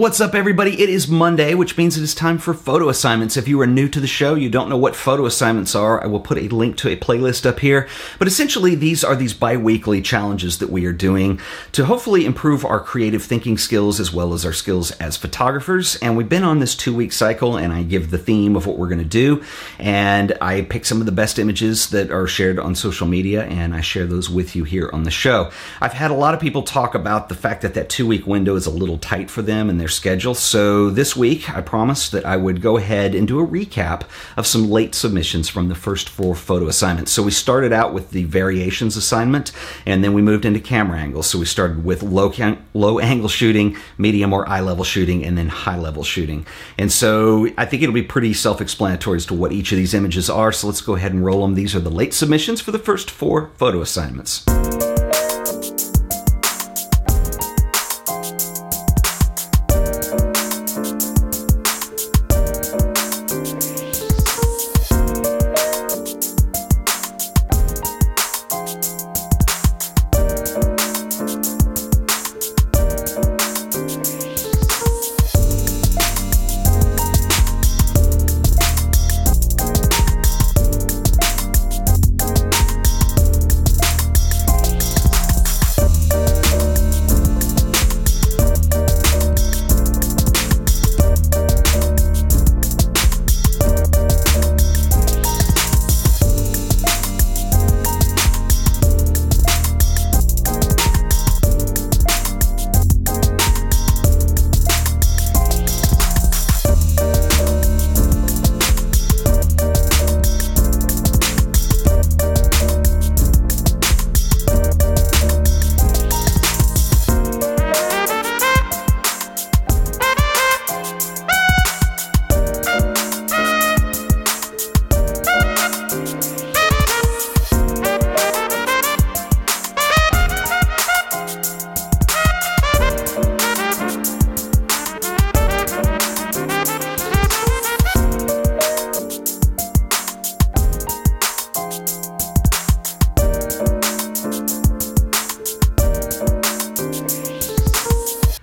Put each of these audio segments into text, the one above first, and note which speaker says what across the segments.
Speaker 1: What's up, everybody? It is Monday, which means it is time for photo assignments. If you are new to the show, you don't know what photo assignments are, I will put a link to a playlist up here. But essentially, these are these bi weekly challenges that we are doing to hopefully improve our creative thinking skills as well as our skills as photographers. And we've been on this two week cycle, and I give the theme of what we're going to do. And I pick some of the best images that are shared on social media, and I share those with you here on the show. I've had a lot of people talk about the fact that that two week window is a little tight for them, and they're schedule. So this week, I promised that I would go ahead and do a recap of some late submissions from the first four photo assignments. So we started out with the variations assignment, and then we moved into camera angles. So we started with low cam- low angle shooting, medium or eye level shooting, and then high level shooting. And so I think it'll be pretty self explanatory as to what each of these images are. So let's go ahead and roll them. These are the late submissions for the first four photo assignments.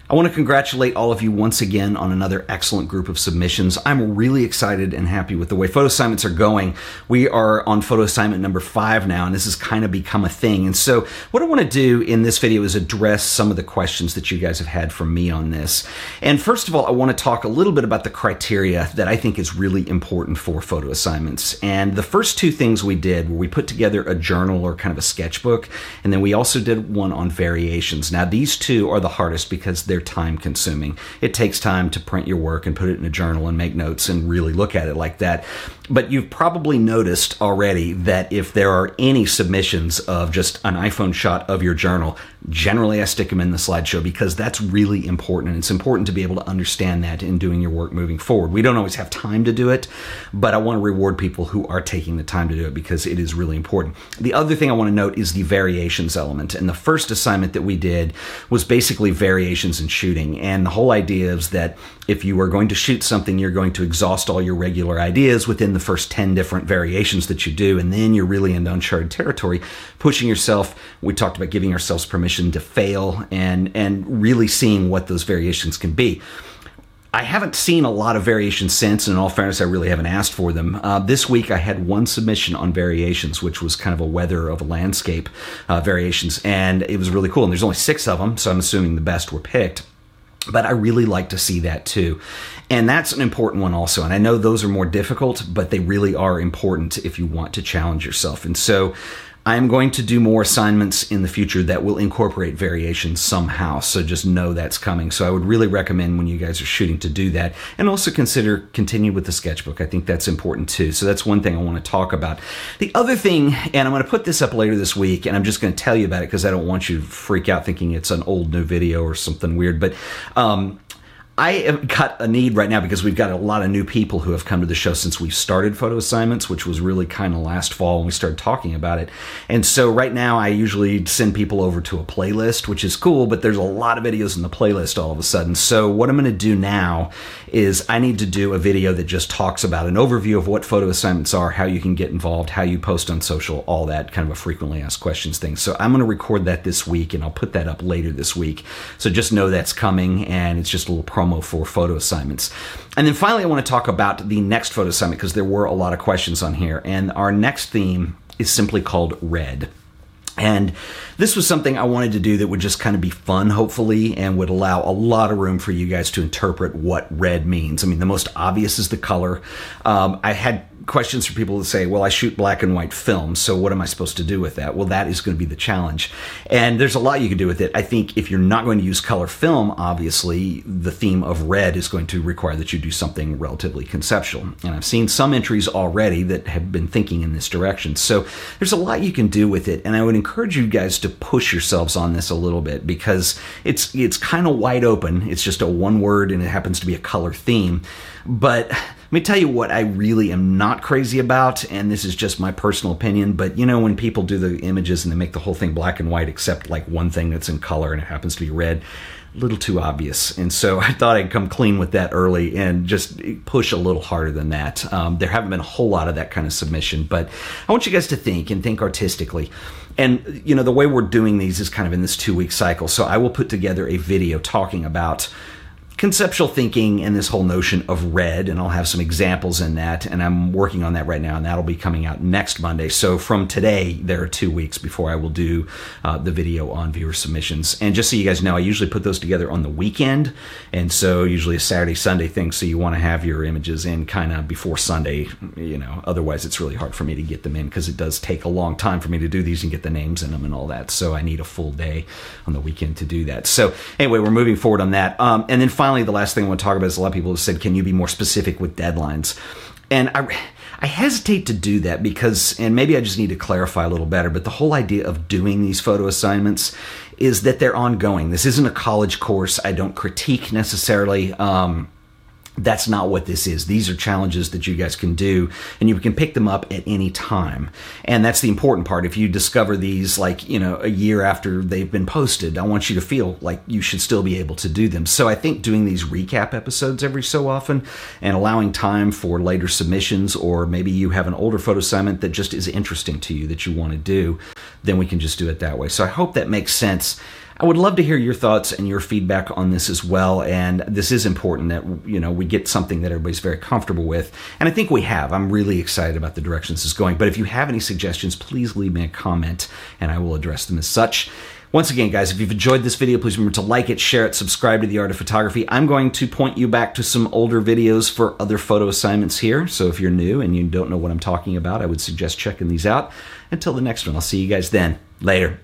Speaker 1: I want to congratulate all of you once again on another excellent group of submissions. I'm really excited and happy with the way photo assignments are going. We are on photo assignment number five now, and this has kind of become a thing. And so, what I want to do in this video is address some of the questions that you guys have had from me on this. And first of all, I want to talk a little bit about the criteria that I think is really important for photo assignments. And the first two things we did were we put together a journal or kind of a sketchbook, and then we also did one on variations. Now, these two are the hardest because they're they're time consuming. It takes time to print your work and put it in a journal and make notes and really look at it like that. But you've probably noticed already that if there are any submissions of just an iPhone shot of your journal, generally I stick them in the slideshow because that's really important. And It's important to be able to understand that in doing your work moving forward. We don't always have time to do it, but I want to reward people who are taking the time to do it because it is really important. The other thing I want to note is the variations element. And the first assignment that we did was basically variations in shooting. And the whole idea is that if you are going to shoot something, you're going to exhaust all your regular ideas within the first 10 different variations that you do, and then you're really in uncharted territory, pushing yourself. We talked about giving ourselves permission to fail and, and really seeing what those variations can be. I haven't seen a lot of variations since, and in all fairness, I really haven't asked for them. Uh, this week, I had one submission on variations, which was kind of a weather of a landscape uh, variations, and it was really cool. And there's only six of them, so I'm assuming the best were picked. But I really like to see that too. And that's an important one also. And I know those are more difficult, but they really are important if you want to challenge yourself. And so I'm going to do more assignments in the future that will incorporate variations somehow. So just know that's coming. So I would really recommend when you guys are shooting to do that and also consider continue with the sketchbook. I think that's important too. So that's one thing I want to talk about. The other thing, and I'm going to put this up later this week and I'm just going to tell you about it because I don't want you to freak out thinking it's an old new video or something weird. But, um, I have got a need right now because we've got a lot of new people who have come to the show since we started photo assignments, which was really kind of last fall when we started talking about it. And so right now I usually send people over to a playlist, which is cool, but there's a lot of videos in the playlist all of a sudden. So what I'm going to do now is I need to do a video that just talks about an overview of what photo assignments are, how you can get involved, how you post on social, all that kind of a frequently asked questions thing. So I'm going to record that this week and I'll put that up later this week. So just know that's coming and it's just a little promo for photo assignments. And then finally, I want to talk about the next photo assignment because there were a lot of questions on here. And our next theme is simply called Red. And this was something I wanted to do that would just kind of be fun, hopefully, and would allow a lot of room for you guys to interpret what red means. I mean, the most obvious is the color. Um, I had questions for people to say, well, I shoot black and white film, so what am I supposed to do with that? Well, that is going to be the challenge. And there's a lot you can do with it. I think if you're not going to use color film, obviously, the theme of red is going to require that you do something relatively conceptual. And I've seen some entries already that have been thinking in this direction. So there's a lot you can do with it. And I would encourage you guys to push yourselves on this a little bit because it's, it's kind of wide open. It's just a one word and it happens to be a color theme. But let me tell you what I really am not crazy about, and this is just my personal opinion, but you know, when people do the images and they make the whole thing black and white except like one thing that's in color and it happens to be red, a little too obvious. And so I thought I'd come clean with that early and just push a little harder than that. Um, there haven't been a whole lot of that kind of submission, but I want you guys to think and think artistically. And, you know, the way we're doing these is kind of in this two week cycle. So I will put together a video talking about conceptual thinking and this whole notion of red, and I'll have some examples in that. And I'm working on that right now, and that'll be coming out next Monday. So from today, there are two weeks before I will do uh, the video on viewer submissions. And just so you guys know, I usually put those together on the weekend, and so usually a Saturday Sunday thing. So you want to have your images in kind of before Sunday, you know. Otherwise, it's really hard for me to get them in because it does take a long time for me to do these and get the names in them and all that. So I need a full day on the weekend to do that. So anyway, we're moving forward on that. Um, and then finally, the last thing I want to talk about is a lot of people have said, "Can you be more specific with deadlines?" And I. I hesitate to do that because, and maybe I just need to clarify a little better, but the whole idea of doing these photo assignments is that they're ongoing. This isn't a college course. I don't critique necessarily. Um, that's not what this is. These are challenges that you guys can do and you can pick them up at any time. And that's the important part. If you discover these like, you know, a year after they've been posted, I want you to feel like you should still be able to do them. So I think doing these recap episodes every so often and allowing time for later submissions or maybe you have an older photo assignment that just is interesting to you that you want to do, then we can just do it that way. So I hope that makes sense. I would love to hear your thoughts and your feedback on this as well. And this is important that you know we get something that everybody's very comfortable with. And I think we have. I'm really excited about the direction this is going. But if you have any suggestions, please leave me a comment and I will address them as such. Once again, guys, if you've enjoyed this video, please remember to like it, share it, subscribe to The Art of Photography. I'm going to point you back to some older videos for other photo assignments here. So if you're new and you don't know what I'm talking about, I would suggest checking these out. Until the next one, I'll see you guys then. Later.